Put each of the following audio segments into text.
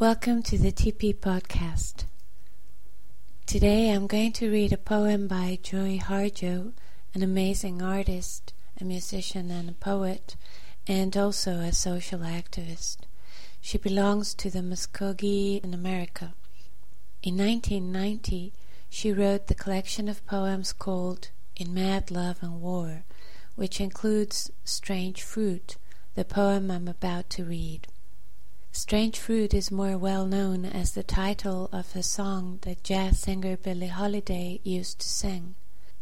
Welcome to the TP Podcast. Today I'm going to read a poem by Joy Harjo, an amazing artist, a musician, and a poet, and also a social activist. She belongs to the Muskogee in America. In 1990, she wrote the collection of poems called In Mad Love and War, which includes Strange Fruit, the poem I'm about to read. Strange Fruit is more well known as the title of a song that jazz singer Billie Holiday used to sing.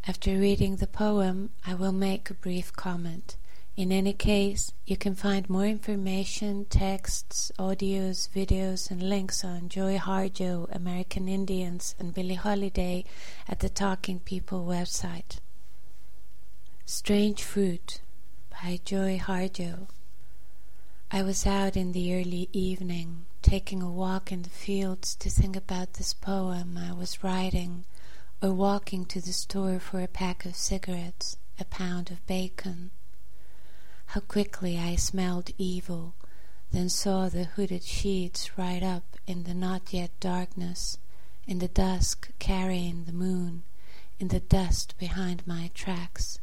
After reading the poem, I will make a brief comment. In any case, you can find more information, texts, audios, videos, and links on Joy Harjo, American Indians, and Billie Holiday at the Talking People website. Strange Fruit by Joy Harjo. I was out in the early evening, taking a walk in the fields to think about this poem I was writing, or walking to the store for a pack of cigarettes, a pound of bacon. How quickly I smelled evil, then saw the hooded sheets right up in the not yet darkness, in the dusk carrying the moon, in the dust behind my tracks.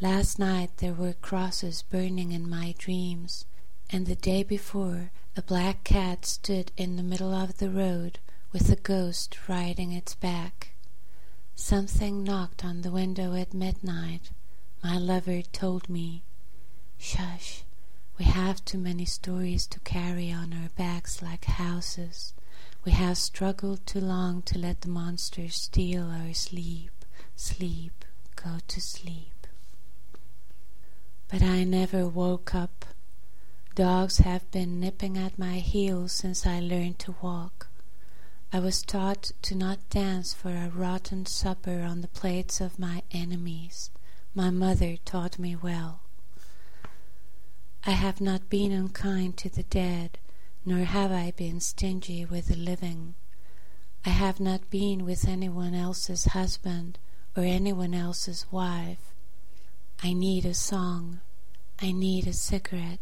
Last night there were crosses burning in my dreams, and the day before a black cat stood in the middle of the road with a ghost riding its back. Something knocked on the window at midnight. My lover told me, Shush, we have too many stories to carry on our backs like houses. We have struggled too long to let the monsters steal our sleep. Sleep, go to sleep. But I never woke up. Dogs have been nipping at my heels since I learned to walk. I was taught to not dance for a rotten supper on the plates of my enemies. My mother taught me well. I have not been unkind to the dead, nor have I been stingy with the living. I have not been with anyone else's husband or anyone else's wife. I need a song. I need a cigarette.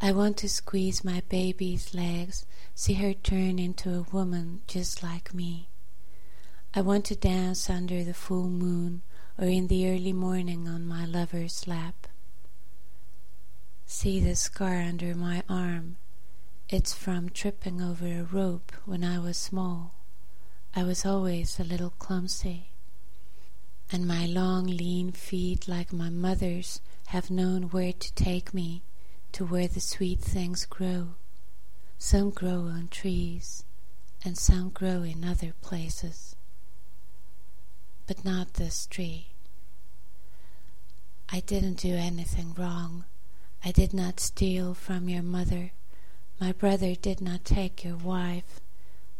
I want to squeeze my baby's legs, see her turn into a woman just like me. I want to dance under the full moon or in the early morning on my lover's lap. See the scar under my arm. It's from tripping over a rope when I was small. I was always a little clumsy and my long lean feet like my mother's have known where to take me to where the sweet things grow. Some grow on trees, and some grow in other places, but not this tree. I didn't do anything wrong. I did not steal from your mother. My brother did not take your wife.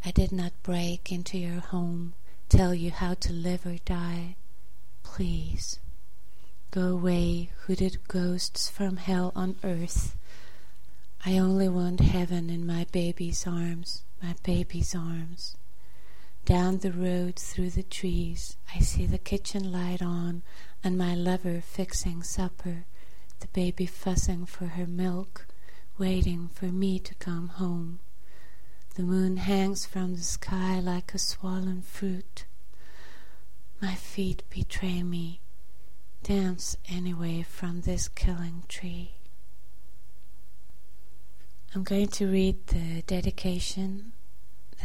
I did not break into your home, tell you how to live or die. Please, go away, hooded ghosts from hell on earth. I only want heaven in my baby's arms, my baby's arms. Down the road through the trees, I see the kitchen light on, and my lover fixing supper, the baby fussing for her milk, waiting for me to come home. The moon hangs from the sky like a swollen fruit. My feet betray me. Dance anyway from this killing tree. I'm going to read the dedication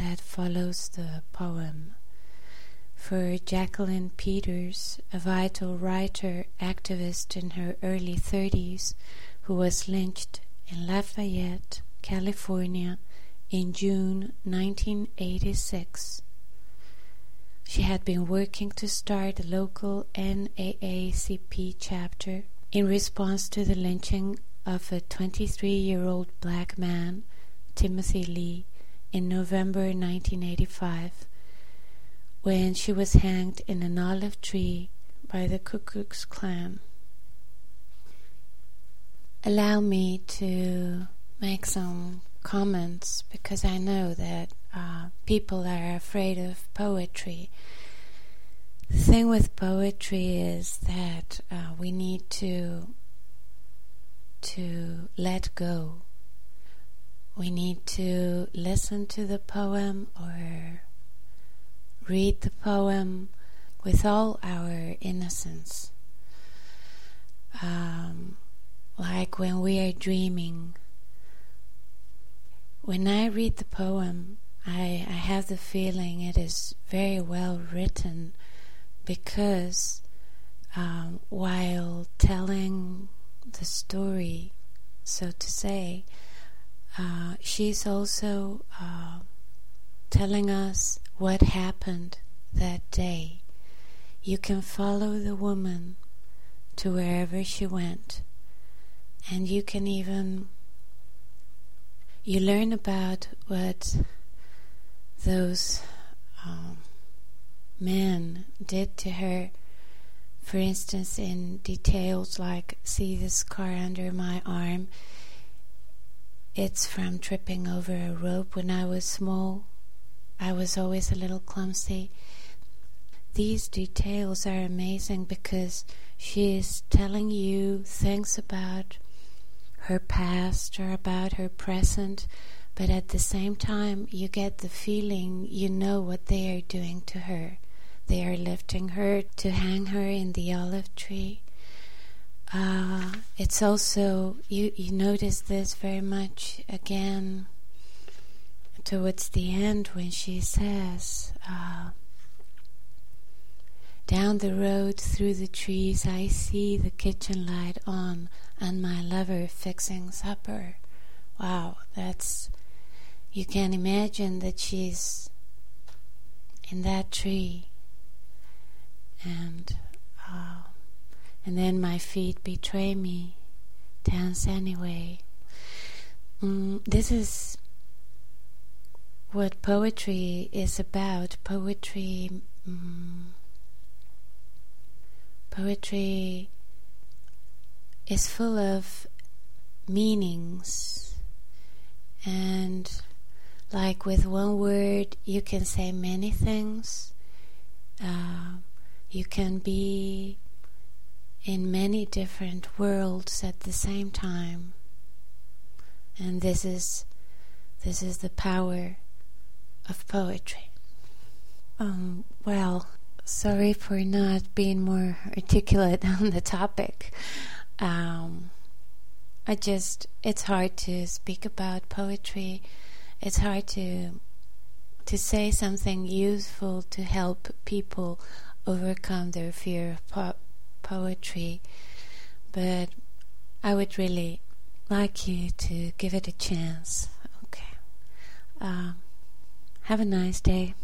that follows the poem. For Jacqueline Peters, a vital writer, activist in her early 30s, who was lynched in Lafayette, California in June 1986 she had been working to start a local NAACP chapter in response to the lynching of a 23 year old black man, Timothy Lee, in November 1985, when she was hanged in an olive tree by the Ku Klux Klan. Allow me to make some comments because I know that uh, people are afraid of poetry. The thing with poetry is that uh, we need to to let go. we need to listen to the poem or read the poem with all our innocence. Um, like when we are dreaming. When I read the poem, I, I have the feeling it is very well written because um, while telling the story, so to say, uh, she's also uh, telling us what happened that day. You can follow the woman to wherever she went, and you can even you learn about what those um, men did to her. For instance, in details like, see this scar under my arm. It's from tripping over a rope when I was small. I was always a little clumsy. These details are amazing because she is telling you things about her past or about her present but at the same time, you get the feeling you know what they are doing to her. They are lifting her to hang her in the olive tree. Uh, it's also, you, you notice this very much again towards the end when she says, uh, Down the road through the trees, I see the kitchen light on and my lover fixing supper. Wow, that's you can imagine that she's in that tree and uh, and then my feet betray me dance anyway. Mm, this is what poetry is about. Poetry mm, poetry is full of meanings and like with one word, you can say many things. Uh, you can be in many different worlds at the same time. And this is this is the power of poetry. Um, well, sorry for not being more articulate on the topic. Um, I just it's hard to speak about poetry it's hard to to say something useful to help people overcome their fear of po- poetry, but I would really like you to give it a chance. Okay. Um, have a nice day.